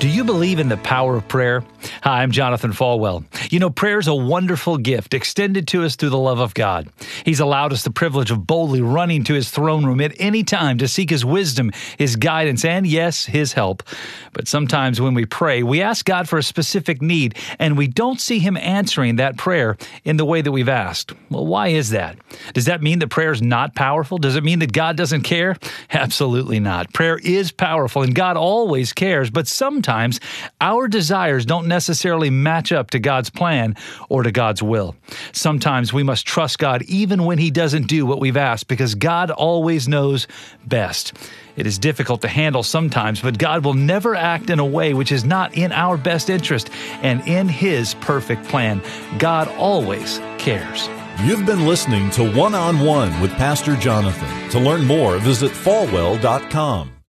Do you believe in the power of prayer? Hi, I'm Jonathan Falwell. You know, prayer is a wonderful gift extended to us through the love of God. He's allowed us the privilege of boldly running to His throne room at any time to seek His wisdom, His guidance, and yes, His help. But sometimes when we pray, we ask God for a specific need, and we don't see Him answering that prayer in the way that we've asked. Well, why is that? Does that mean that prayer is not powerful? Does it mean that God doesn't care? Absolutely not. Prayer is powerful, and God always cares, but sometimes our desires don't necessarily match up to God's plan or to God's will. Sometimes we must trust God even when He doesn't do what we've asked because God always knows best. It is difficult to handle sometimes, but God will never act in a way which is not in our best interest and in His perfect plan. God always cares. You've been listening to One on One with Pastor Jonathan. To learn more, visit falwell.com.